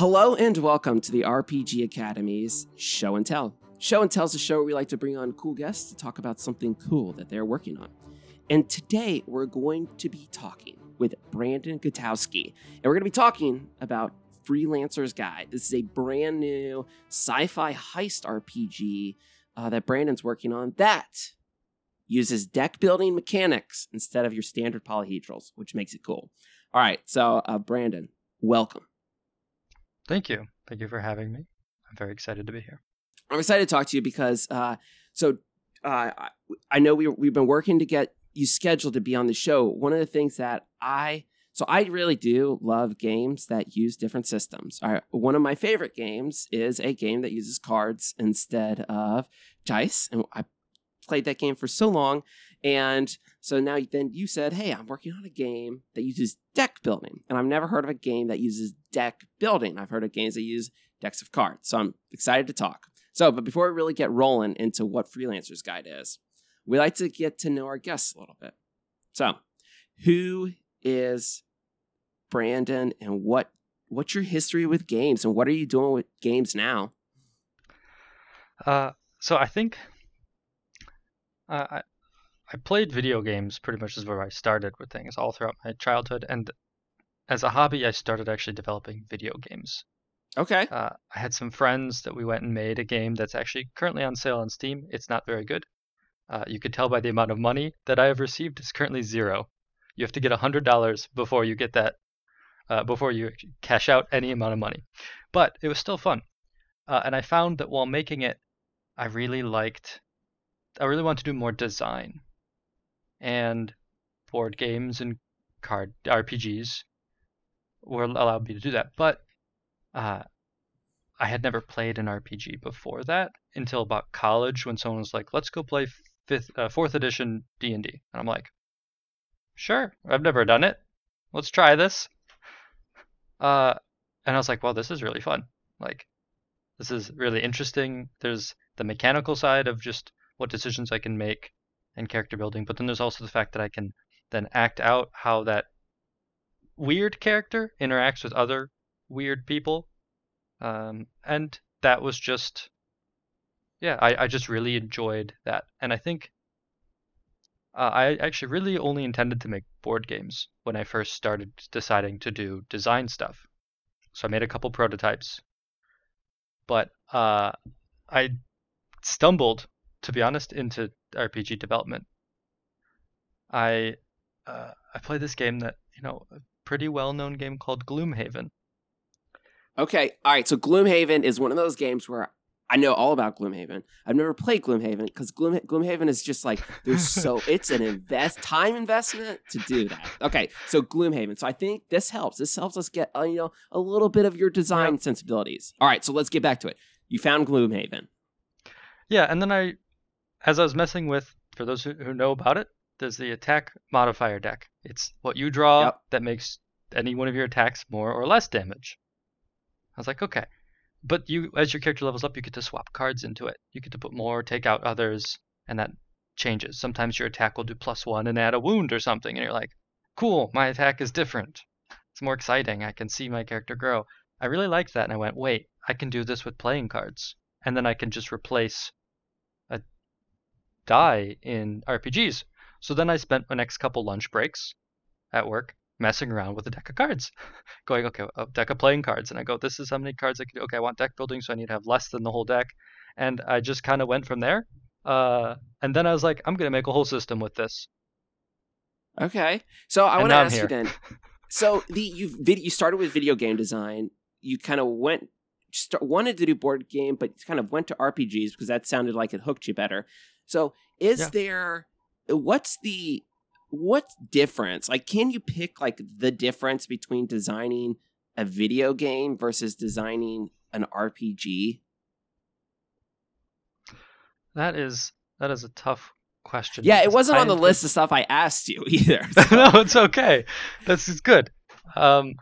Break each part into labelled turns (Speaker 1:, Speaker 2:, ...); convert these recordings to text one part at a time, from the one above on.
Speaker 1: Hello and welcome to the RPG Academy's Show and Tell. Show and Tell is a show where we like to bring on cool guests to talk about something cool that they're working on. And today we're going to be talking with Brandon Gutowski. And we're going to be talking about Freelancer's Guide. This is a brand new sci fi heist RPG uh, that Brandon's working on that uses deck building mechanics instead of your standard polyhedrals, which makes it cool. All right, so uh, Brandon, welcome.
Speaker 2: Thank you. Thank you for having me. I'm very excited to be here.
Speaker 1: I'm excited to talk to you because, uh, so uh, I know we, we've been working to get you scheduled to be on the show. One of the things that I, so I really do love games that use different systems. One of my favorite games is a game that uses cards instead of dice, and I played that game for so long. And so now then you said, Hey, I'm working on a game that uses deck building. And I've never heard of a game that uses deck building. I've heard of games that use decks of cards. So I'm excited to talk. So, but before we really get rolling into what Freelancer's Guide is, we like to get to know our guests a little bit. So, who is Brandon and what what's your history with games and what are you doing with games now?
Speaker 2: Uh, so I think uh, I I played video games pretty much is where I started with things all throughout my childhood, and as a hobby, I started actually developing video games.
Speaker 1: Okay.
Speaker 2: Uh, I had some friends that we went and made a game that's actually currently on sale on Steam. It's not very good. Uh, you could tell by the amount of money that I have received. It's currently zero. You have to get hundred dollars before you get that, uh, before you cash out any amount of money. But it was still fun, uh, and I found that while making it, I really liked. I really wanted to do more design, and board games and card RPGs were allowed me to do that. But uh, I had never played an RPG before that until about college when someone was like, "Let's go play fifth, uh, fourth edition D and D," and I'm like, "Sure, I've never done it. Let's try this." Uh, and I was like, "Well, this is really fun. Like, this is really interesting. There's the mechanical side of just what decisions I can make and character building, but then there's also the fact that I can then act out how that weird character interacts with other weird people. Um, and that was just, yeah, I, I just really enjoyed that. And I think uh, I actually really only intended to make board games when I first started deciding to do design stuff. So I made a couple prototypes. But uh, I stumbled, to be honest, into RPG development. I uh, I played this game that you know a pretty well known game called Gloomhaven.
Speaker 1: Okay, all right. So Gloomhaven is one of those games where I know all about Gloomhaven. I've never played Gloomhaven because Gloom, Gloomhaven is just like there's so it's an invest time investment to do that. Okay, so Gloomhaven. So I think this helps. This helps us get uh, you know a little bit of your design sensibilities. All right, so let's get back to it. You found Gloomhaven.
Speaker 2: Yeah, and then I, as I was messing with, for those who, who know about it, there's the attack modifier deck. It's what you draw yep. that makes any one of your attacks more or less damage. I was like, okay. But you, as your character levels up, you get to swap cards into it. You get to put more, take out others, and that changes. Sometimes your attack will do plus one and add a wound or something, and you're like, cool, my attack is different. It's more exciting. I can see my character grow. I really liked that, and I went, wait, I can do this with playing cards. And then I can just replace die in RPGs. So then I spent my next couple lunch breaks at work messing around with a deck of cards, going, okay, a deck of playing cards. And I go, this is how many cards I can do. Okay, I want deck building, so I need to have less than the whole deck. And I just kind of went from there. Uh, and then I was like, I'm going to make a whole system with this.
Speaker 1: Okay. So I want to ask you then. So the you you started with video game design. You kind of went start, wanted to do board game, but kind of went to RPGs because that sounded like it hooked you better. So is yeah. there what's the what difference? Like, can you pick like the difference between designing a video game versus designing an RPG?
Speaker 2: That is that is a tough question.
Speaker 1: Yeah, it wasn't on the list of stuff I asked you either.
Speaker 2: So. no, it's okay. This is good. Um,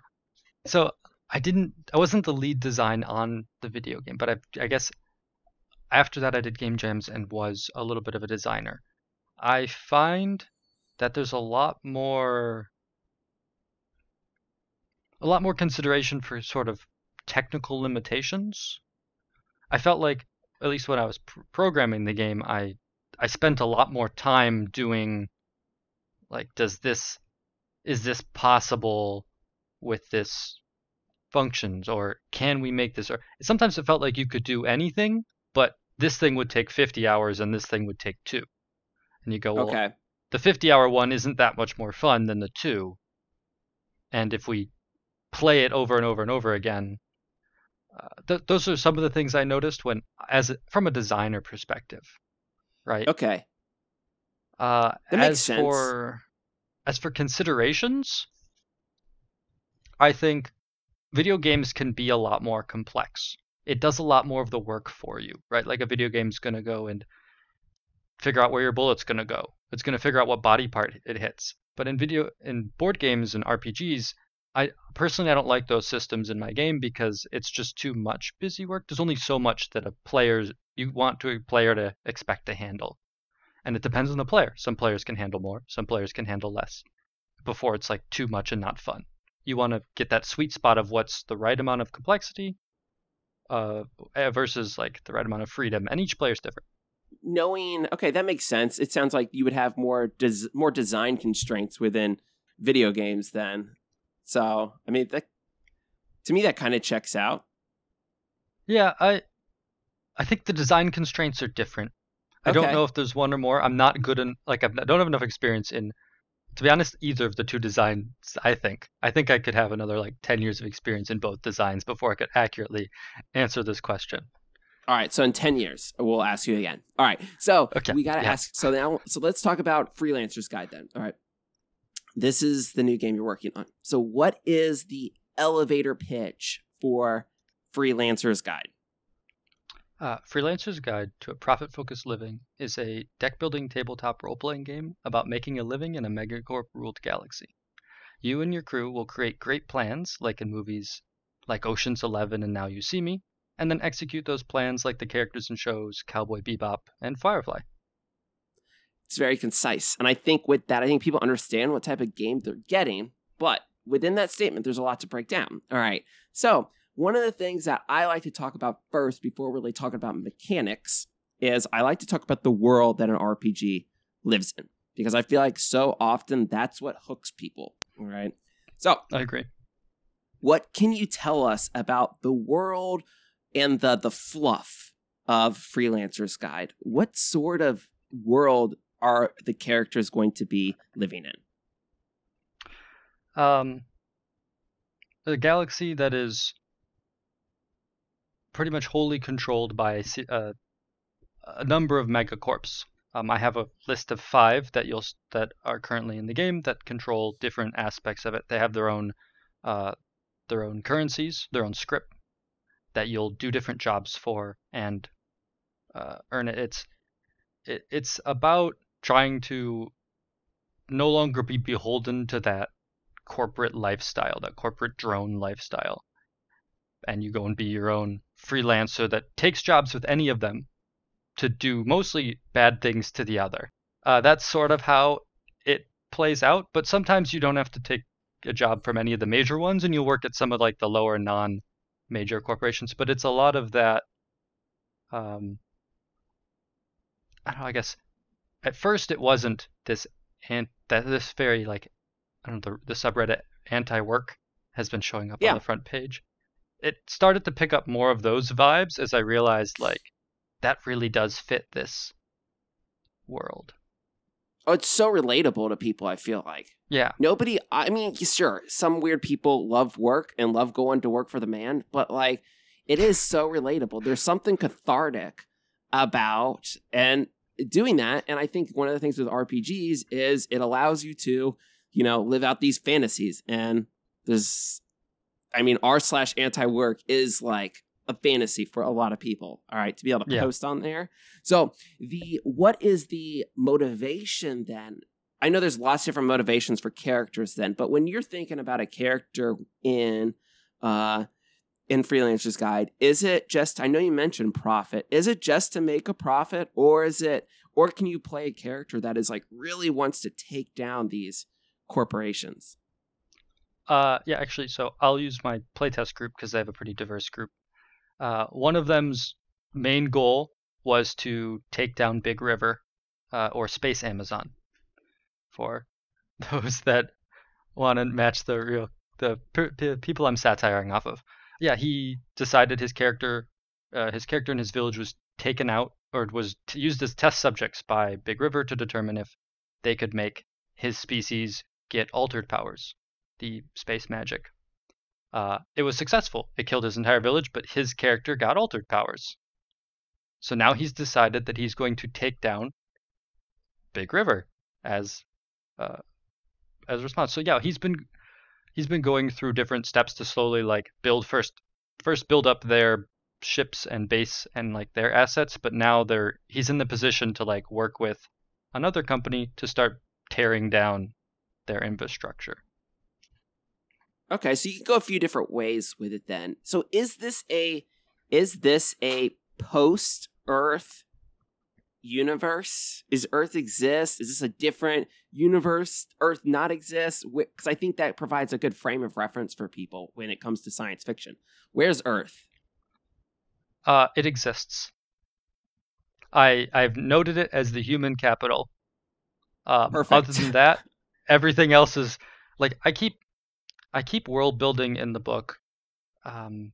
Speaker 2: so I didn't. I wasn't the lead design on the video game, but I, I guess after that I did game jams and was a little bit of a designer. I find that there's a lot more a lot more consideration for sort of technical limitations. I felt like, at least when I was pr- programming the game, I I spent a lot more time doing like, does this is this possible with this functions or can we make this or sometimes it felt like you could do anything but this thing would take 50 hours and this thing would take two and you go well
Speaker 1: Okay.
Speaker 2: the 50 hour one isn't that much more fun than the two and if we play it over and over and over again uh, th- those are some of the things i noticed when as a, from a designer perspective right
Speaker 1: Okay.
Speaker 2: uh,
Speaker 1: That makes
Speaker 2: as
Speaker 1: sense.
Speaker 2: for as for considerations, I think video games can be a lot more complex. It does a lot more of the work for you, right? Like a video game's gonna go and figure out where your bullet's gonna go. It's gonna figure out what body part it hits. But in video in board games and RPGs, I personally I don't like those systems in my game because it's just too much busy work. There's only so much that a player you want to a player to expect to handle and it depends on the player. Some players can handle more, some players can handle less. Before it's like too much and not fun. You want to get that sweet spot of what's the right amount of complexity uh, versus like the right amount of freedom, and each player's different.
Speaker 1: Knowing okay, that makes sense. It sounds like you would have more des- more design constraints within video games then. So I mean, that to me that kind of checks out.
Speaker 2: Yeah, I I think the design constraints are different. I don't know if there's one or more. I'm not good in like I've- I don't have enough experience in to be honest either of the two designs. I think I think I could have another like 10 years of experience in both designs before I could accurately answer this question.
Speaker 1: All right, so in 10 years, we'll ask you again. All right, so
Speaker 2: Okay,
Speaker 1: we got to
Speaker 2: yeah.
Speaker 1: ask. So now, so let's talk about Freelancer's Guide then. All right. This is the new game you're working on. So, what is the elevator pitch for Freelancer's Guide?
Speaker 2: Uh, Freelancer's Guide to a Profit Focused Living is a deck building tabletop role playing game about making a living in a megacorp ruled galaxy. You and your crew will create great plans, like in movies like Ocean's Eleven and Now You See Me, and then execute those plans like the characters in shows Cowboy Bebop and Firefly.
Speaker 1: It's very concise. And I think with that, I think people understand what type of game they're getting. But within that statement, there's a lot to break down. All right. So, one of the things that I like to talk about first before really talking about mechanics is I like to talk about the world that an RPG lives in because I feel like so often that's what hooks people. right? So,
Speaker 2: I agree.
Speaker 1: what can you tell us about the world and the the fluff of freelancer's guide what sort of world are the characters going to be living in
Speaker 2: Um, a galaxy that is pretty much wholly controlled by a, uh, a number of megacorps. Um, I have a list of five that you'll that are currently in the game that control different aspects of it. They have their own uh, their own currencies, their own script that you'll do different jobs for and uh, earn it. It's it, it's about trying to no longer be beholden to that corporate lifestyle, that corporate drone lifestyle. And you go and be your own freelancer that takes jobs with any of them to do mostly bad things to the other. Uh, that's sort of how it plays out, but sometimes you don't have to take a job from any of the major ones and you'll work at some of like the lower non major corporations, but it's a lot of that um I don't know, I guess at first it wasn't this and that this very like I don't know the, the subreddit anti-work has been showing up
Speaker 1: Yeah.
Speaker 2: on the front page. It started to pick up more of those vibes as I realized like that really does fit this world.
Speaker 1: oh it's so relatable to people i feel like
Speaker 2: Yeah.
Speaker 1: nobody i mean sure some weird people love work and love going to work for the man but like it is so relatable there's something cathartic about and uh, doing that and i think one of the things with rpgs is it allows you to you know live out these fantasies and there's i mean r slash anti-work is like a fantasy for a lot of people all right to be able to
Speaker 2: Yeah.
Speaker 1: post on there so the what is the motivation then I know there's lots of different motivations for characters then, but when you're thinking about a character in uh in Freelancer's Guide, is it just I know you mentioned profit. Is it just to make a profit or is it or can you play a character that is like really wants to take down these corporations?
Speaker 2: Uh, yeah, actually, so I'll use my playtest group because I have a pretty diverse group. Uh, one of them's main goal was to take down Big River, uh, or Space Amazon, for those that want to match the real the people I'm satiring off of. Yeah, he decided his character, uh, his character in his village was taken out or was t- used as test subjects by Big River to determine if they could make his species get altered powers, the space magic. Uh, it was successful. It killed his entire village, but his character got altered powers. So now he's decided that he's going to take down Big River as uh, as a response. So yeah, he's been he's been going through different steps to slowly like build first first build up their ships and base and like their assets, but now they're he's in the position to like work with another company to start tearing down their infrastructure.
Speaker 1: Okay, so you can go a few different ways with it then. So is this a is this a post Earth universe? Is Earth exist? Is this a different universe? Earth not exist? Because I think that provides a good frame of reference for people when it comes to science fiction. Where's Earth?
Speaker 2: Uh, it exists. I I've noted it as the human capital. Um,
Speaker 1: Perfect.
Speaker 2: Other than that, everything else is like I keep I keep world building in the book um,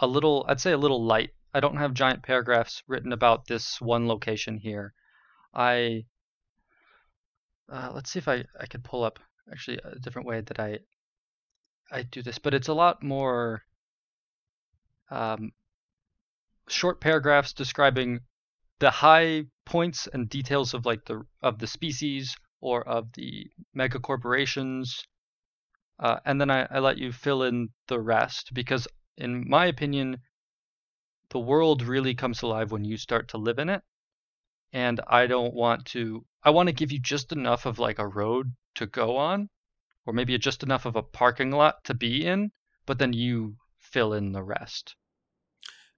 Speaker 2: a little I'd say a little light. I don't have giant paragraphs written about this one location here. I uh, let's see if I I could pull up actually a different way that I I do this, but it's a lot more um, short paragraphs describing the high points and details of like the of the species or of the mega corporations uh, and then I, I let you fill in the rest because in my opinion the world really comes alive when you start to live in it and i don't want to i want to give you just enough of like a road to go on or maybe just enough of a parking lot to be in but then you fill in the rest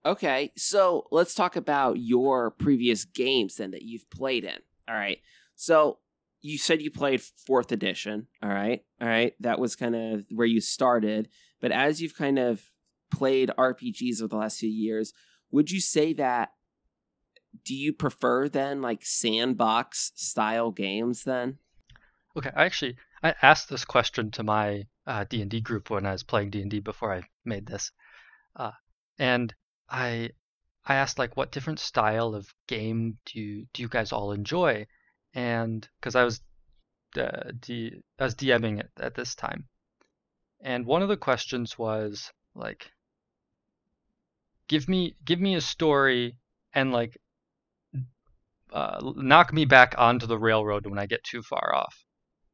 Speaker 1: Okay, so let's talk about your previous games then that you've played in. All right. So you said you played fourth edition. All right. All right. That was kind of where you started. But as you've kind of played RPGs over the last few years, would you say that do you prefer then like sandbox style games then?
Speaker 2: Okay, I actually I asked this question to my uh, D&D group when I was playing D&D before I made this. Uh, and I I asked like what different style of game do you, do you guys all enjoy? And cuz I was uh, D, I was DMing it at this time. And one of the questions was like give me give me a story and like uh, knock me back onto the railroad when I get too far off.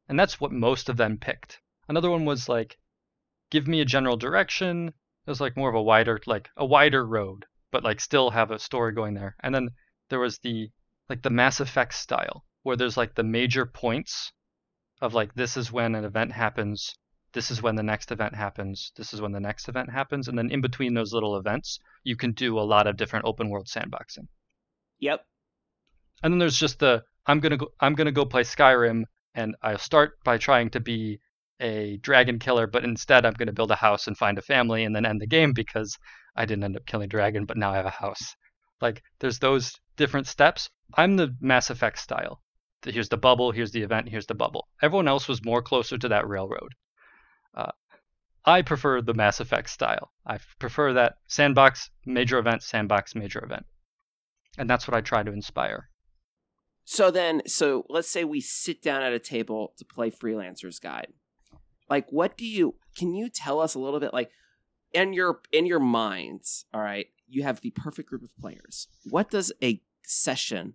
Speaker 2: And that's what most of them picked. Another one was like give me a general direction. It was like more of a wider like a wider road, but like still have a story going there. And then there was the like the Mass Effect style where there's like the major points of like this is when an event happens, this is when the next event happens, this is when the next event happens, and then in between those little events, you can do a lot of different open world sandboxing.
Speaker 1: Yep.
Speaker 2: And then there's just the I'm gonna go I'm gonna go play Skyrim and I'll start by trying to be a dragon killer, but instead I'm gonna build a house and find a family and then end the game because I didn't end up killing dragon, but now I have a house. Like there's those different steps. I'm the Mass Effect style. Here's the bubble, here's the event, here's the bubble. Everyone else was more closer to that railroad. Uh, I prefer the Mass Effect style. I prefer that sandbox, major event, sandbox, major event. And that's what I try to inspire.
Speaker 1: So then, so let's say we sit down at a table to play Freelancer's Guide. Like, what do you? Can you tell us a little bit? Like, in your in your minds, all right, you have the perfect group of players. What does a session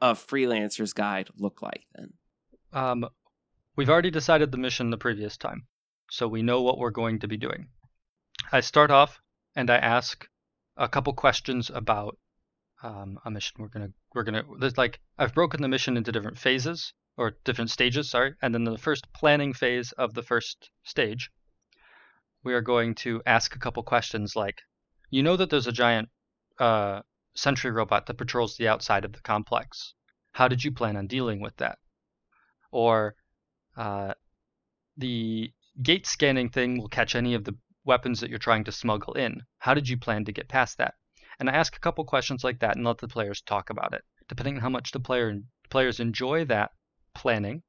Speaker 1: of Freelancer's Guide look like then?
Speaker 2: Um, we've already decided the mission the previous time, so we know what we're going to be doing. I start off and I ask a couple questions about um, a mission. We're gonna we're gonna there's like I've broken the mission into different phases or different stages, sorry, and then the first planning phase of the first stage, we are going to ask a couple questions like, you know that there's a giant uh, sentry robot that patrols the outside of the complex. How did you plan on dealing with that? Or uh, the gate scanning thing will catch any of the weapons that you're trying to smuggle in. How did you plan to get past that? And I ask a couple questions like that and let the players talk about it. Depending on how much the player players enjoy that planning,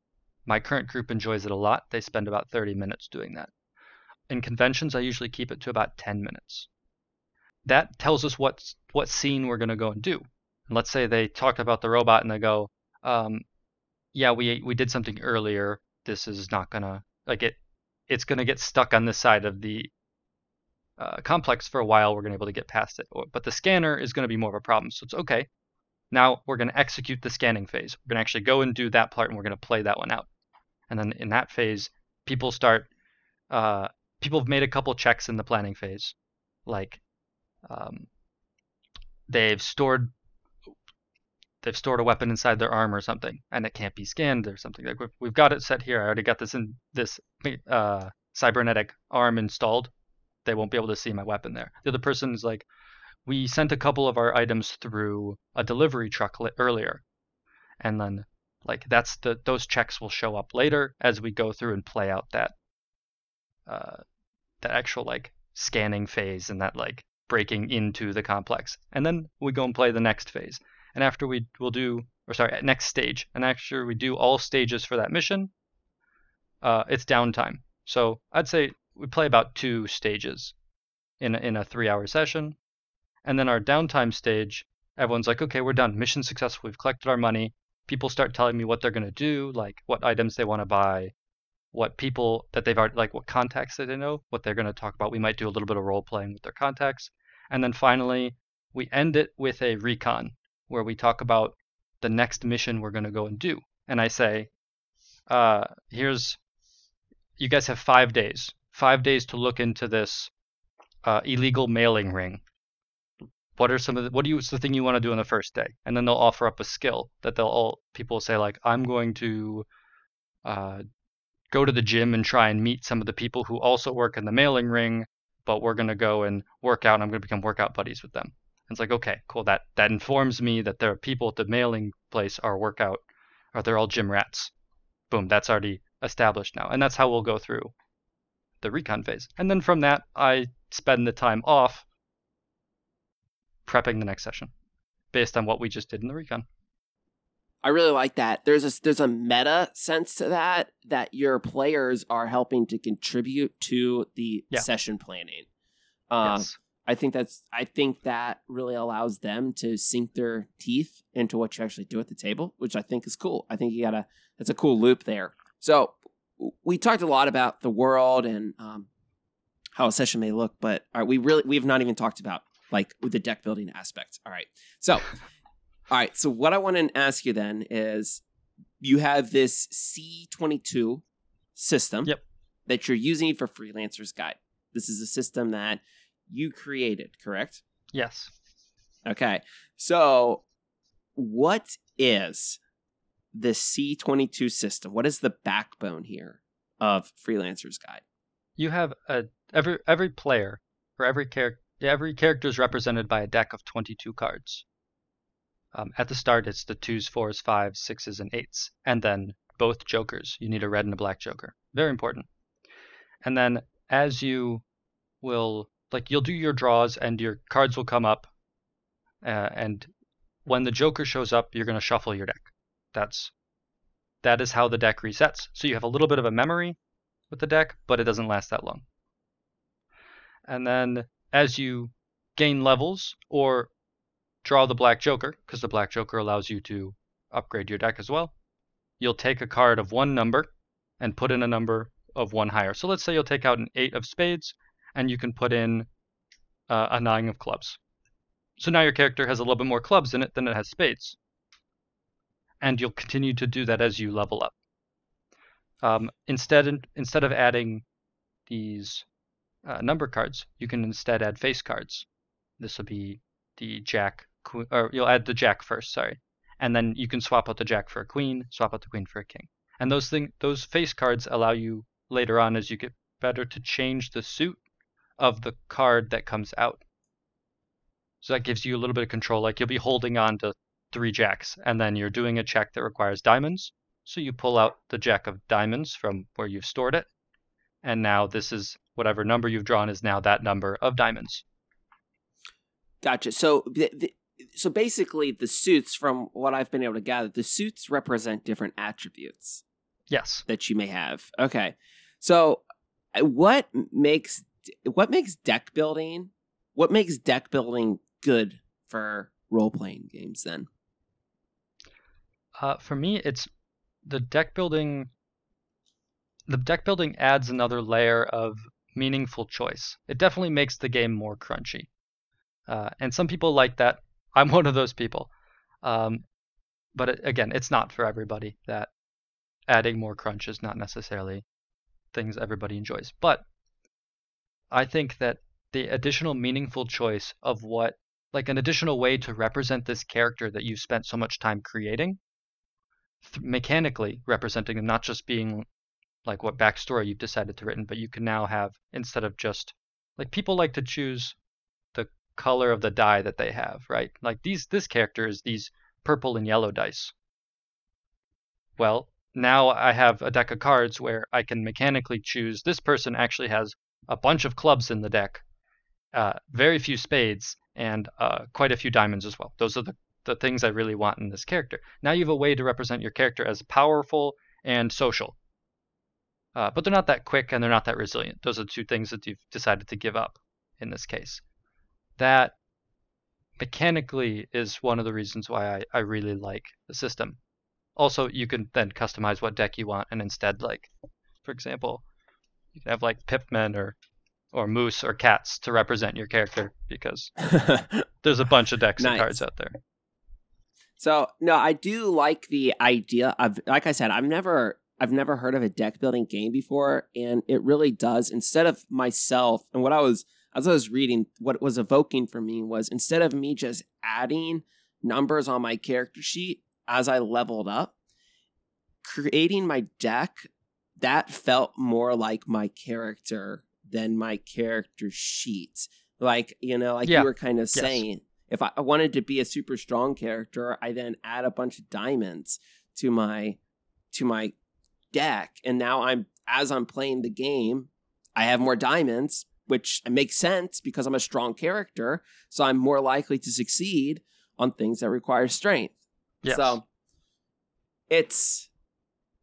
Speaker 2: my current group enjoys it a lot. They spend about 30 minutes doing that. In conventions, I usually keep it to about 10 minutes. That tells us what what scene we're going to go and do. And let's say they talk about the robot and they go, um, "Yeah, we we did something earlier. This is not gonna like it. It's gonna get stuck on this side of the uh, complex for a while. We're gonna be able to get past it. But the scanner is gonna be more of a problem. So it's okay. Now we're gonna execute the scanning phase. We're gonna actually go and do that part, and we're gonna play that one out. And then in that phase, people start. Uh, people have made a couple checks in the planning phase, like um, they've stored they've stored a weapon inside their arm or something, and it can't be scanned or something. Like we've got it set here. I already got this in this uh, cybernetic arm installed. They won't be able to see my weapon there. The other person is like, we sent a couple of our items through a delivery truck li- earlier, and then like that's the those checks will show up later as we go through and play out that uh, that actual like scanning phase and that like breaking into the complex, and then we go and play the next phase. And after we will do, or sorry, next stage, and after we do all stages for that mission, uh, it's downtime. So I'd say we play about two stages in a, in a three-hour session, and then our downtime stage, everyone's like, okay, we're done, mission successful, we've collected our money. People start telling me what they're gonna do, like what items they want to buy, what people that they've already like what contacts that they know, what they're gonna talk about. We might do a little bit of role playing with their contacts, and then finally we end it with a recon where we talk about the next mission we're going to go and do. And I say, uh, here's, you guys have five days, five days to look into this uh, illegal mailing ring. What are some of the, what do you, what's the thing you want to do on the first day? And then they'll offer up a skill that they'll all, people say like, I'm going to, uh, go to the gym and try and meet some of the people who also work in the mailing ring, but we're going to go and work out and I'm going to become workout buddies with them. It's like, okay, cool. That that informs me that there are people at the mailing place are workout, or they're all gym rats. Boom, that's already established now, and that's how we'll go through the recon phase. And then from that, I spend the time off prepping the next session, based on what we just did in the recon.
Speaker 1: I really like that. There's a there's a meta sense to that that your players are helping to contribute to the yeah. session planning. Uh, yes. I think that's I think that really allows them to sink their teeth into what you actually do at the table, which I think is cool. I think you gotta that's a cool loop there. So we talked a lot about the world and um, how a session may look, but all right, we really we have not even talked about like the deck building aspect. All right, so all right, so what I want to ask you then is you have this C twenty two system
Speaker 2: yep.
Speaker 1: that you're using for Freelancer's Guide. This is a system that you created, correct?
Speaker 2: Yes.
Speaker 1: Okay. So, what is the C22 system? What is the backbone here of Freelancer's Guide?
Speaker 2: You have a every every player or every character every character is represented by a deck of 22 cards. Um, at the start, it's the twos, fours, fives, sixes, and eights, and then both jokers. You need a red and a black joker. Very important. And then as you will like you'll do your draws and your cards will come up, uh, and when the Joker shows up, you're going to shuffle your deck. That's that is how the deck resets. So you have a little bit of a memory with the deck, but it doesn't last that long. And then as you gain levels or draw the Black Joker, because the Black Joker allows you to upgrade your deck as well, you'll take a card of one number and put in a number of one higher. So let's say you'll take out an eight of spades and you can put in uh, a nine of clubs. So now your character has a little bit more clubs in it than it has spades. And you'll continue to do that as you level up. Um, instead, instead of adding these uh, number cards, you can instead add face cards. This will be the jack, or you'll add the jack first, sorry, and then you can swap out the jack for a queen, swap out the queen for a king. And those thing, those face cards allow you later on as you get better to change the suit of the card that comes out. So that gives you a little bit of control. Like you'll be holding on to three jacks, and then you're doing a check that requires diamonds. So you pull out the jack of diamonds from where you've stored it, and now this is whatever number you've drawn is now that number of diamonds.
Speaker 1: Gotcha. So the, so basically the suits from what I've been able to gather, the suits represent different attributes.
Speaker 2: Yes.
Speaker 1: That you may have. Okay. So uh, what makes what makes deck building what makes deck building good for role playing games then?
Speaker 2: Uh, for me, it's the deck building. The deck building adds another layer of meaningful choice. It definitely makes the game more crunchy, uh, and some people like that. I'm one of those people. Um, but it, again, it's not for everybody. That adding more crunch is not necessarily things everybody enjoys. But I think that the additional meaningful choice of what, like an additional way to represent this character that you spent so much time creating, th- mechanically representing them, not just being like what backstory you've decided to written, but you can now have instead of just like people like to choose color of the die that they have, right? Like these this character is these purple and yellow dice. Well, now I have a deck of cards where I can mechanically choose this person actually has a bunch of clubs in the deck, uh, very few spades, and uh, quite a few diamonds as well. Those are the, the things I really want in this character. Now you have a way to represent your character as powerful and social. Uh, but they're not that quick and they're not that resilient. Those are two things that you've decided to give up in this case. That mechanically is one of the reasons why I, I really like the system. Also, you can then customize what deck you want, and instead, like, for example, you can have like Pipmen or or Moose or Cats to represent your character because there's a bunch of decks nice. cards out there.
Speaker 1: So no, I do like the idea of like I said, I've never I've never heard of a deck building game before, and it really does. Instead of myself, and what I was as I was reading, what was evoking for me was instead of me just adding numbers on my character sheet as I leveled up, creating my deck that felt more like my character than my character sheet. Like, you know, like yeah. you were kind of yes. saying, if I wanted to be a super strong character, I then add a bunch of diamonds to my to my deck and now I'm as I'm playing the game, I have more diamonds, which makes sense because I'm a strong character, so I'm more likely to succeed on things that require strength. Yes. So it's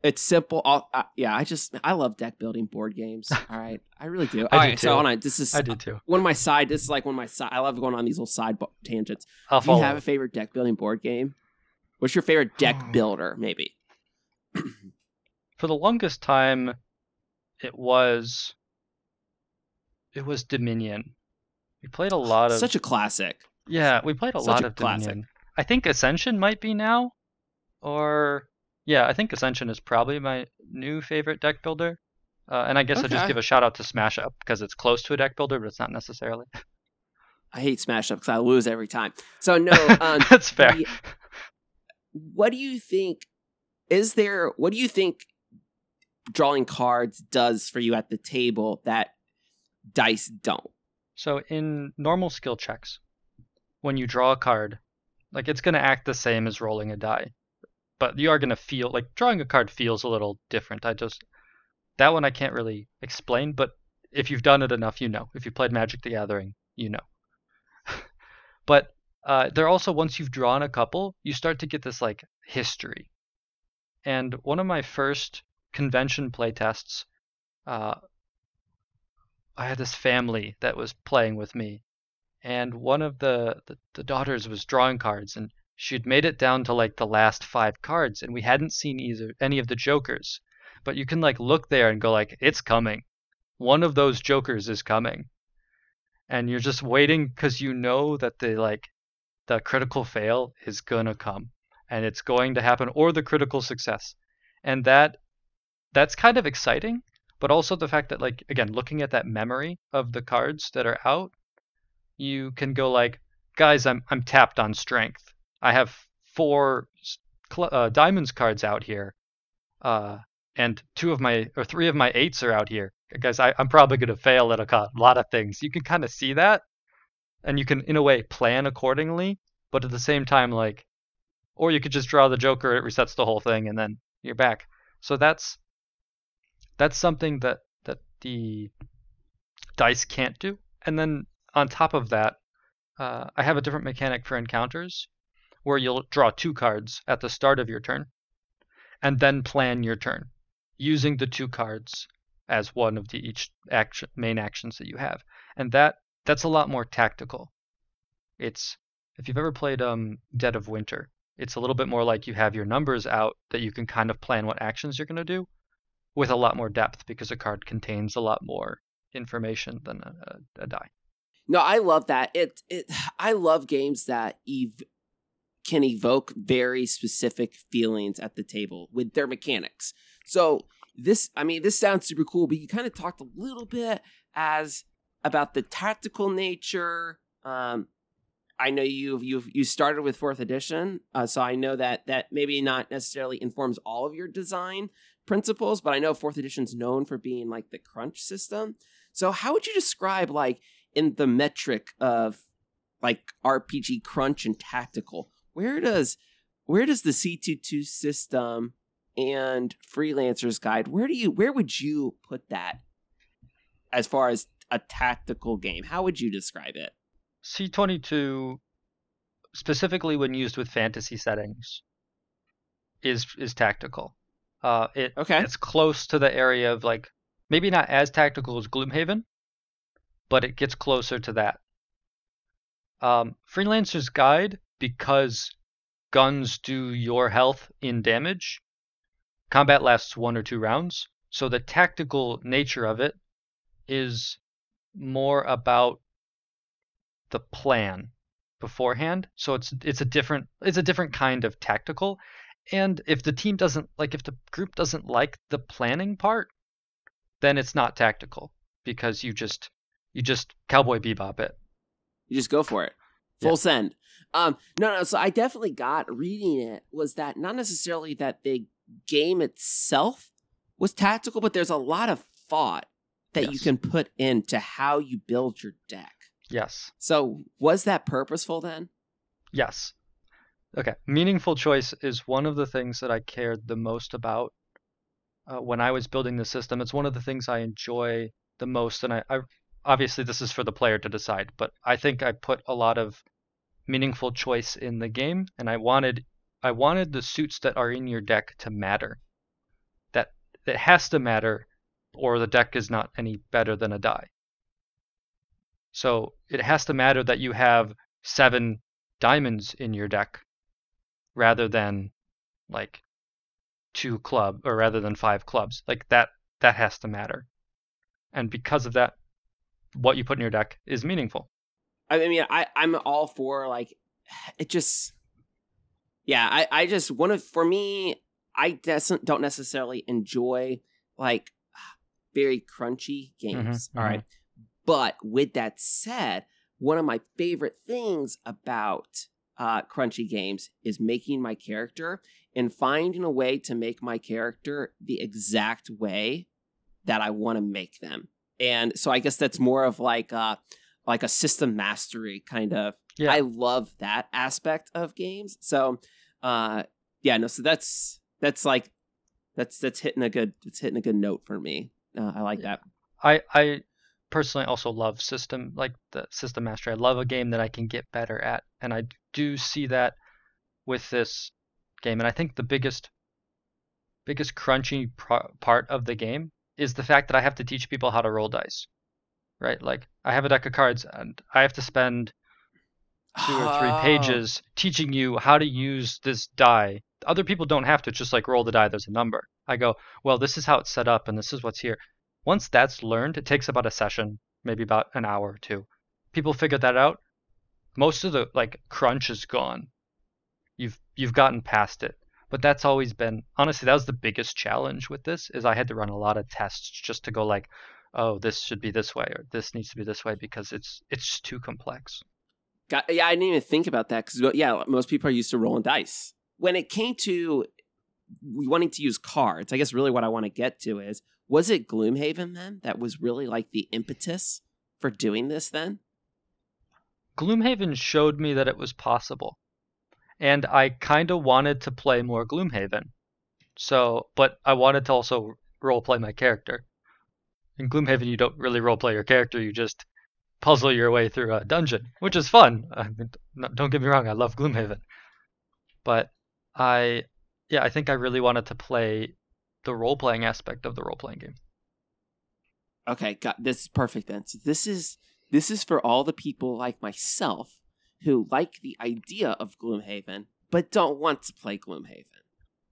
Speaker 1: it's simple. Uh, yeah, I just I love deck building board games. All right, I really do. All right, so hold on. This is
Speaker 2: I do too.
Speaker 1: One of my side. This is like one of my side. I love going on these little side tangents. I'll do you have a favorite deck building board game? What's your favorite deck builder? Maybe.
Speaker 2: For the longest time, it was it was Dominion. We played a lot of
Speaker 1: such a classic.
Speaker 2: Yeah, we played a such lot a of classic. Dominion. I think Ascension might be now, or yeah, I think Ascension is probably my new favorite deck builder. Uh, and I guess okay. I'll just give a shout out to Smash Up because it's close to a deck builder, but it's not necessarily.
Speaker 1: I hate Smash Up because I lose every time. So no,
Speaker 2: um, that's fair. The,
Speaker 1: what do you think? Is there? What do you think? Drawing cards does for you at the table that dice don't.
Speaker 2: So in normal skill checks, when you draw a card, like it's going to act the same as rolling a die but you are going to feel like drawing a card feels a little different. I just that one I can't really explain, but if you've done it enough, you know. If you played Magic the Gathering, you know. but uh, there also once you've drawn a couple, you start to get this like history. And one of my first convention playtests, uh, I had this family that was playing with me, and one of the, the, the daughters was drawing cards, and She'd made it down to like the last five cards, and we hadn't seen either any of the jokers. But you can like look there and go like, it's coming. One of those jokers is coming, and you're just waiting because you know that the like the critical fail is gonna come, and it's going to happen, or the critical success, and that that's kind of exciting. But also the fact that like again, looking at that memory of the cards that are out, you can go like, guys, I'm I'm tapped on strength I have four uh, diamonds cards out here, uh, and two of my or three of my eights are out here. Guys, I, am probably going to fail at a lot of things. You can kind of see that, and you can, in a way, plan accordingly. But at the same time, like, or you could just draw the Joker. It resets the whole thing, and then you're back. So that's that's something that that the dice can't do. And then on top of that, uh, I have a different mechanic for encounters where you'll draw two cards at the start of your turn and then plan your turn using the two cards as one of the each action, main actions that you have. And that that's a lot more tactical. It's if you've ever played um, Dead of Winter, it's a little bit more like you have your numbers out that you can kind of plan what actions you're going to do with a lot more depth because a card contains a lot more information than a, a, a die.
Speaker 1: No, I love that. It it I love games that ev- can evoke very specific feelings at the table with their mechanics. So this, I mean, this sounds super cool, but you kind of talked a little bit as about the tactical nature. Um, I know you've you've you started with fourth edition, uh, so I know that that maybe not necessarily informs all of your design principles, but I know fourth edition's known for being like the crunch system. So how would you describe like in the metric of like RPG crunch and tactical? Where does where does the C22 system and freelancers guide where do you where would you put that as far as a tactical game how would you describe it
Speaker 2: c22 specifically when used with fantasy settings is is tactical uh it
Speaker 1: okay
Speaker 2: it's close to the area of like maybe not as tactical as gloomhaven but it gets closer to that um freelancer's guide because guns do your health in damage Combat lasts one or two rounds, so the tactical nature of it is more about the plan beforehand. So it's it's a different it's a different kind of tactical. And if the team doesn't like if the group doesn't like the planning part, then it's not tactical because you just you just cowboy bebop it.
Speaker 1: You just go for it. Full yeah. send. Um no no so I definitely got reading it was that not necessarily that they game itself was tactical, but there's a lot of thought that yes. you can put into how you build your deck.
Speaker 2: Yes.
Speaker 1: So was that purposeful then?
Speaker 2: Yes. Okay. Meaningful choice is one of the things that I cared the most about uh, when I was building the system. It's one of the things I enjoy the most, and I, I obviously this is for the player to decide, but I think I put a lot of meaningful choice in the game, and I wanted I wanted the suits that are in your deck to matter. That it has to matter, or the deck is not any better than a die. So it has to matter that you have seven diamonds in your deck rather than like two club or rather than five clubs. Like that that has to matter. And because of that, what you put in your deck is meaningful.
Speaker 1: I mean, I, I'm all for like it just yeah, I, I just want to, for me, I doesn't don't necessarily enjoy like very crunchy mm-hmm, games. Mm-hmm, all right. Mm-hmm. But with that said, one of my favorite things about uh, crunchy games is making my character and finding a way to make my character the exact way that I want to make them. And so I guess that's more of like a, like a system mastery kind of yeah. I love that aspect of games. So, uh, yeah, no, so that's that's like that's that's hitting a good it's hitting a good note for me. Uh, I like that.
Speaker 2: I I personally also love system like the system mastery. I love a game that I can get better at, and I do see that with this game. And I think the biggest biggest crunchy pro- part of the game is the fact that I have to teach people how to roll dice. Right? Like I have a deck of cards and I have to spend two or three ah. pages teaching you how to use this die. Other people don't have to just like roll the die, there's a number. I go, well, this is how it's set up and this is what's here. Once that's learned, it takes about a session, maybe about an hour or two. People figure that out. Most of the like crunch is gone. You've you've gotten past it. But that's always been honestly that was the biggest challenge with this is I had to run a lot of tests just to go like, oh, this should be this way or this needs to be this way because it's it's too complex.
Speaker 1: Yeah, I didn't even think about that because yeah, most people are used to rolling dice. When it came to wanting to use cards, I guess really what I want to get to is was it Gloomhaven then that was really like the impetus for doing this then?
Speaker 2: Gloomhaven showed me that it was possible. And I kind of wanted to play more Gloomhaven. So, but I wanted to also roleplay my character. in Gloomhaven you don't really roleplay your character. You just puzzle your way through a dungeon, which is fun. I mean, don't get me wrong, I love Gloomhaven, but I, yeah, I think I really wanted to play the role playing aspect of the role playing game.
Speaker 1: Okay, got this is perfect then. So this is this is for all the people like myself who like the idea of Gloomhaven but don't want to play Gloomhaven,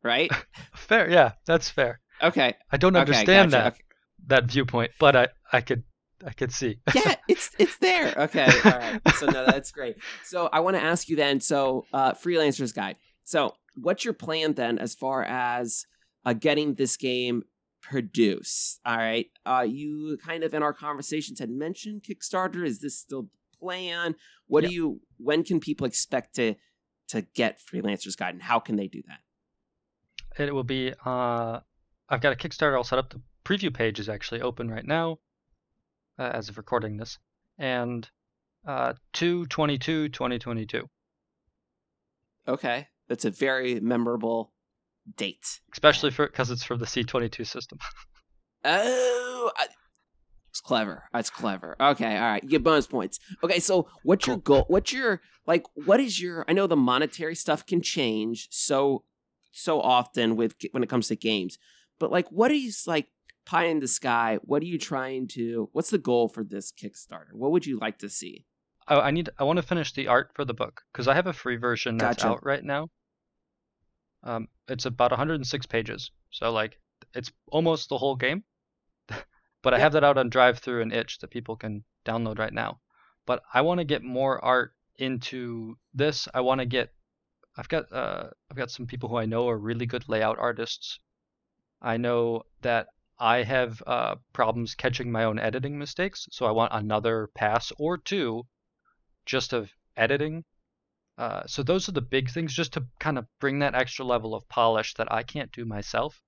Speaker 1: right?
Speaker 2: fair, yeah, that's fair.
Speaker 1: Okay,
Speaker 2: I don't
Speaker 1: okay,
Speaker 2: understand
Speaker 1: gotcha.
Speaker 2: that
Speaker 1: Okay.
Speaker 2: that viewpoint, but I I could I could see.
Speaker 1: yeah, it's it's there. Okay, all right. So no, that's great. So I want to ask you then. So uh, freelancers guide. So what's your plan then as far as uh, getting this game produced? All right. Uh, you kind of in our conversations had mentioned Kickstarter. Is this still the plan? What do you? When can people expect to to get freelancers guide, and how can they do that?
Speaker 2: It will be. Uh, I've got a Kickstarter all set up. The preview page is actually open right now, uh, as of recording this, and uh, 222 2022.
Speaker 1: Okay, that's a very memorable date.
Speaker 2: Especially for because it's for the C22 system.
Speaker 1: Oh, I, it's clever. That's clever. Okay, all right. You get bonus points. Okay, so what's your goal? What's your like? What is your? I know the monetary stuff can change so so often with when it comes to games, but like, what is like pie in the sky? What are you trying to? What's the goal for this Kickstarter? What would you like to see?
Speaker 2: Oh, I need. I want to finish the art for the book because I have a free version that's
Speaker 1: Gotcha.
Speaker 2: out right now. Um, it's about 106 pages, so like it's almost the whole game. but I have that out on DriveThru and Itch that people can download right now. But I want to get more art into this. I want to get. I've got. Uh, I've got some people who I know are really good layout artists. I know that I have uh, problems catching my own editing mistakes, so I want another pass or two just of editing. Uh, so those are the big things, just to kind of bring that extra level of polish that I can't do myself.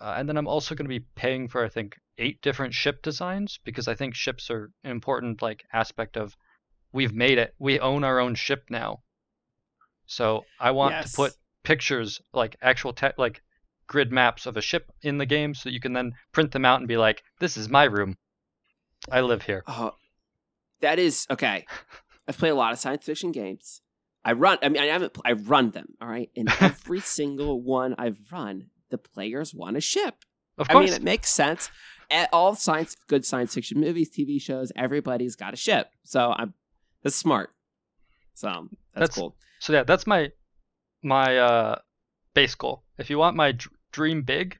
Speaker 2: Uh, and then I'm also going to be paying for I think eight different ship designs because I think ships are an important like aspect of we've made it. We own our own ship now. So I want
Speaker 1: Yes.
Speaker 2: to put pictures like actual te- like grid maps of a ship in the game so you can then print them out and be like, this is my room. I live here.
Speaker 1: Oh, that is okay. I've played a lot of science fiction games. I run. I mean, I haven't. I run them. All right, and every single one I've run, the players want a ship.
Speaker 2: Of course, I
Speaker 1: mean, it makes sense. At all science, good science fiction movies, TV shows, everybody's got a ship. So I'm that's smart. So that's,
Speaker 2: That's-
Speaker 1: cool.
Speaker 2: So yeah, that's my my uh base goal. If you want my dr- dream big,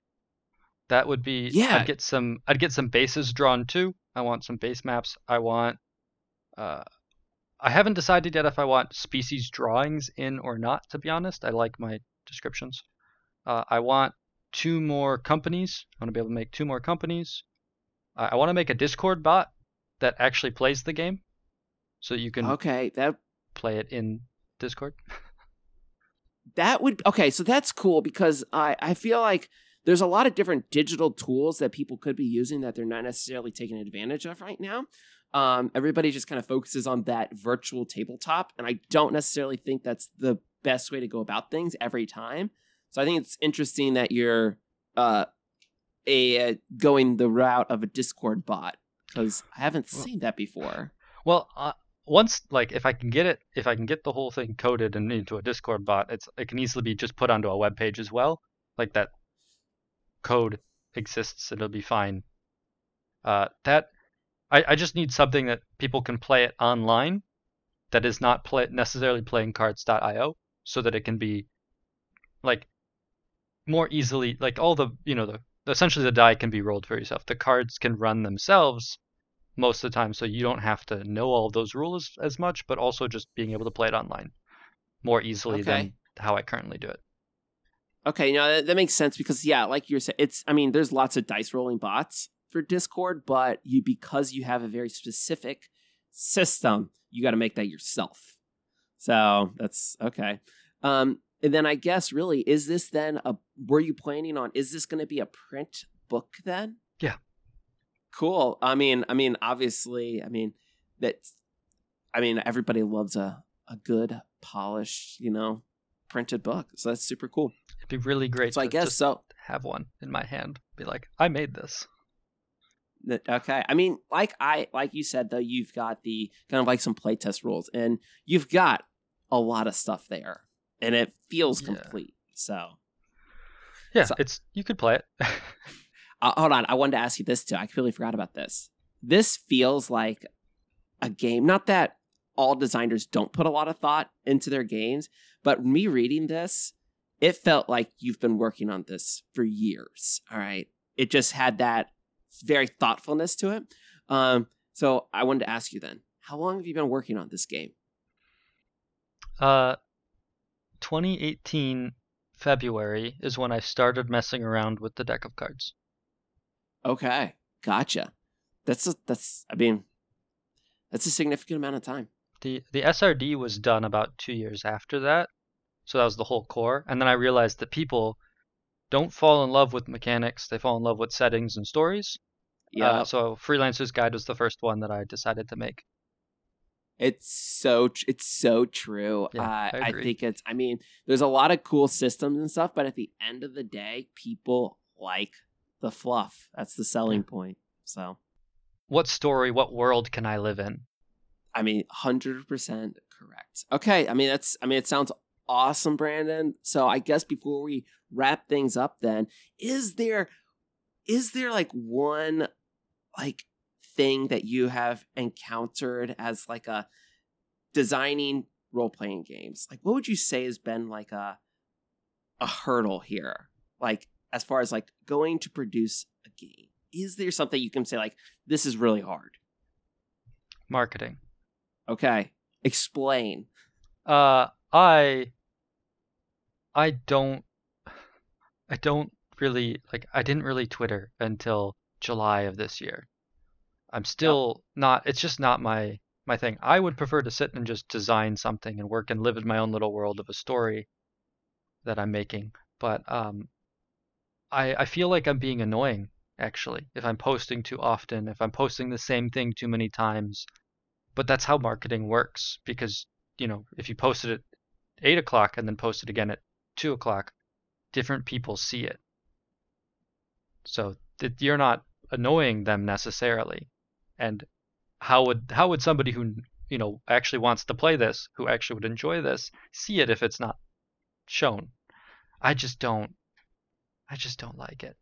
Speaker 2: that would be
Speaker 1: Yeah.
Speaker 2: I'd get some I'd get some bases drawn too. I want some base maps. I want uh I haven't decided yet if I want species drawings in or not to be honest. I like my descriptions. Uh, I want two more companies. I want to be able to make two more companies. I I want to make a Discord bot that actually plays the game so you can
Speaker 1: Okay, that
Speaker 2: play it in Discord.
Speaker 1: that would okay so that's cool because i i feel like there's a lot of different digital tools that people could be using that they're not necessarily taking advantage of right now um, everybody just kind of focuses on that virtual tabletop and i don't necessarily think that's the best way to go about things every time so i think it's interesting that you're uh a uh, going the route of a discord bot because i haven't
Speaker 2: Well-
Speaker 1: seen that before
Speaker 2: Well, uh, once like if I can get it, if I can get the whole thing coded and into a Discord bot, it's it can easily be just put onto a web page as well. Like that code exists, it'll be fine. Uh, that I, I just need something that people can play it online, that is not play, necessarily playingcards.io, so that it can be like more easily like all the you know the essentially the die can be rolled for yourself. The cards can run themselves most of the time, so you don't have to know all of those rules as much, but also just being able to play it online more easily
Speaker 1: Okay.
Speaker 2: than how I currently do it.
Speaker 1: Okay, no, that, that makes sense because yeah, like you're saying, it's. I mean, there's lots of dice rolling bots for Discord, but you because you have a very specific system, you got to make that yourself. So that's okay. Um, and then I guess really, is this then a? Were you planning on? Is this going to be a print book then?
Speaker 2: Yeah.
Speaker 1: Cool. I mean, I mean, obviously, I mean that. I mean, everybody loves a a good polished, you know, printed book. So that's super cool.
Speaker 2: It'd be really great
Speaker 1: So I guess so.
Speaker 2: have one in my hand. Be like, I made this.
Speaker 1: That- Okay. I mean, like I like you said though, you've got the kind of like some playtest rules, and you've got a lot of stuff there, and it feels
Speaker 2: Yeah.
Speaker 1: complete. So,
Speaker 2: Yeah,
Speaker 1: So-
Speaker 2: it's you could play it.
Speaker 1: uh, hold on. I wanted to ask you this too. I completely forgot about this. This feels like a game. Not that all designers don't put a lot of thought into their games, but me reading this, it felt like you've been working on this for years. All right. It just had that very thoughtfulness to it. Um, so I wanted to ask you then, how long have you been working on this game?
Speaker 2: Uh, 2018 February is when I started messing around with the deck of cards.
Speaker 1: Okay, gotcha. That's a, that's I mean, that's a significant amount of time.
Speaker 2: The the SRD was done about two years after that, so that was the whole core. And then I realized that people don't fall in love with mechanics; they fall in love with settings and stories.
Speaker 1: Yeah,
Speaker 2: Uh, so Freelancer's Guide was the first one that I decided to make.
Speaker 1: It's so tr- it's so true.
Speaker 2: Yeah,
Speaker 1: uh,
Speaker 2: I
Speaker 1: I, think it's. I mean, there's a lot of cool systems and stuff, but at the end of the day, people like the fluff. That's the selling point. So,
Speaker 2: What story, what world can I live in?
Speaker 1: I mean, hundred percent correct. Okay, I mean that's. I mean, it sounds awesome, Brandon. So, I guess before we wrap things up, then is there is there like one like thing that you have encountered as like a designing role playing games? Like, what would you say has been like a a hurdle here? Like, as far as like going to produce a game, is there something you can say like this is really hard?
Speaker 2: Marketing.
Speaker 1: Okay, explain.
Speaker 2: Uh, I, I don't, I don't really like. I didn't really Twitter until July of this year. I'm still not. It's just not my my thing. I would prefer to sit and just design something and work and live in my own little world of a story that I'm making. But um, I I feel like I'm being annoying actually if I'm posting too often, if I'm posting the same thing too many times. But that's how marketing works because you know, if you posted it at eight o'clock and then post it again at two o'clock, different people see it. So that you're not annoying them necessarily. And how would how would somebody who you know actually wants to play this, who actually would enjoy this, see it if it's not shown? I just don't. I just don't like it.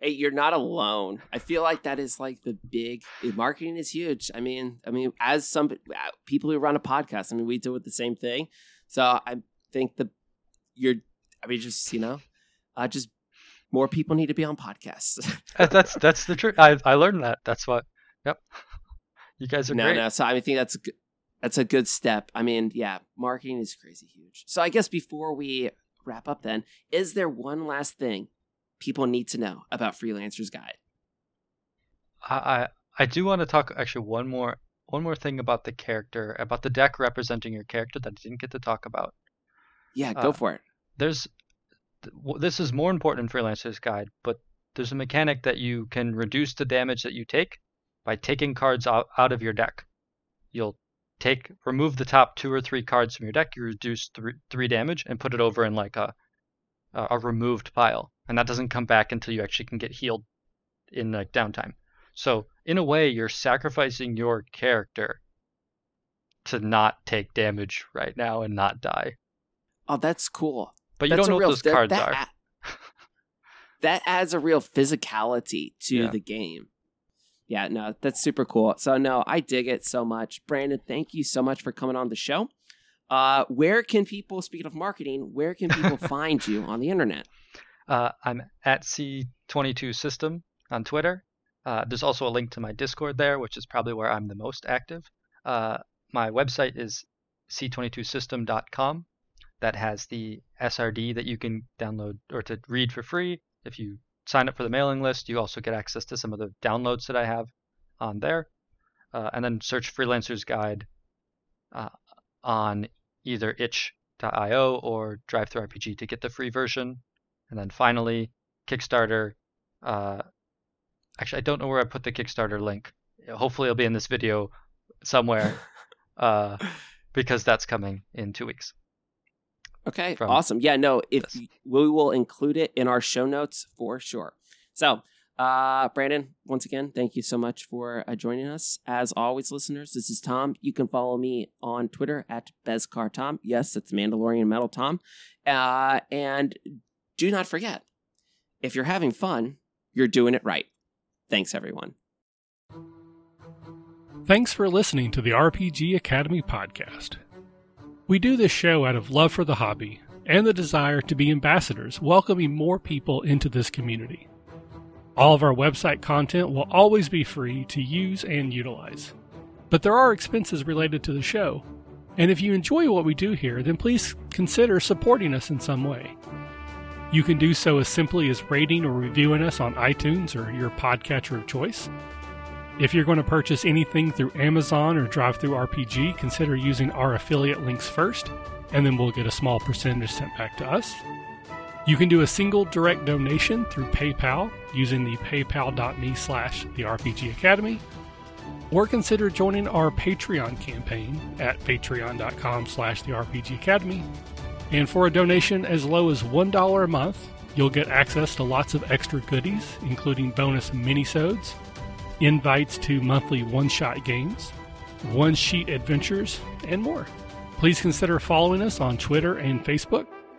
Speaker 1: Hey, you're not alone. I feel like that is like the big marketing is huge. I mean, I mean, as some people who run a podcast, I mean, we deal with the same thing. So I think the you're, I mean, just you know, uh, just more people need to be on podcasts.
Speaker 2: Uh, That's that's the truth. I I learned that. That's what. Yep. You guys are
Speaker 1: no,
Speaker 2: great.
Speaker 1: no. So I mean, think that's that's a good step. I mean, yeah, marketing is crazy huge. So I guess before we wrap up, then, is there one last thing people need to know about Freelancer's Guide?
Speaker 2: I, I do want to talk actually one more one more thing about the character about the deck representing your character that I didn't get to talk about.
Speaker 1: Yeah, go
Speaker 2: Uh,
Speaker 1: for it.
Speaker 2: There's this is more important in Freelancer's Guide, but there's a mechanic that you can reduce the damage that you take by taking cards out, out of your deck. You'll take remove the top two or three cards from your deck, you reduce three, three damage and put it over in like a a a removed pile, and that doesn't come back until you actually can get healed in like downtime. So in a way, you're sacrificing your character to not take damage right now and not die.
Speaker 1: Oh, that's cool.
Speaker 2: But you
Speaker 1: That's
Speaker 2: don't
Speaker 1: a
Speaker 2: know
Speaker 1: real,
Speaker 2: what those
Speaker 1: that-
Speaker 2: cards
Speaker 1: that
Speaker 2: are.
Speaker 1: that adds a real physicality to
Speaker 2: Yeah.
Speaker 1: the game. Yeah, no, that's super cool. So no, I dig it so much. Brandon, thank you so much for coming on the show. Uh, where can people, speaking of marketing, where can people find you on the internet?
Speaker 2: Uh, I'm at C22 System on Twitter. Uh, there's also a link to my Discord there, which is probably where I'm the most active. Uh, my website is c22system.com. That has the SRD that you can download or to read for free. If you sign up for the mailing list, you also get access to some of the downloads that I have on there. Uh, and then search Freelancer's Guide uh, on either itch.io or DriveThruRPG to get the free version. And then finally, Kickstarter. Uh, actually, I don't know where I put the Kickstarter link. Hopefully, it'll be in this video somewhere uh, because that's coming in two weeks.
Speaker 1: Okay, awesome. Yeah, no, if
Speaker 2: this.
Speaker 1: we will include it in our show notes for sure. So, Uh, Brandon, once again, thank you so much for uh, joining us. As always, listeners, this is Tom. You can follow me on Twitter at BeskarTom. Yes, it's Mandalorian Metal Tom. Uh, and do not forget, if you're having fun, you're doing it right. Thanks, everyone.
Speaker 3: Thanks for listening to the RPG Academy podcast. We do this show out of love for the hobby and the desire to be ambassadors, welcoming more people into this community. All of our website content will always be free to use and utilize. But there are expenses related to the show, and if you enjoy what we do here, then please consider supporting us in some way. You can do so as simply as rating or reviewing us on iTunes or your podcatcher of choice. If you're going to purchase anything through Amazon or DriveThruRPG, consider using our affiliate links first, and then we'll get a small percentage sent back to us. You can do a single direct donation through PayPal using the paypal.me slash the RPG Academy, or consider joining our Patreon campaign at patreon.com slash the RPG Academy. And for a donation as low as $1 a month, you'll get access to lots of extra goodies, including bonus minisodes, invites to monthly one-shot games, one-sheet adventures, and more. Please consider following us on Twitter and Facebook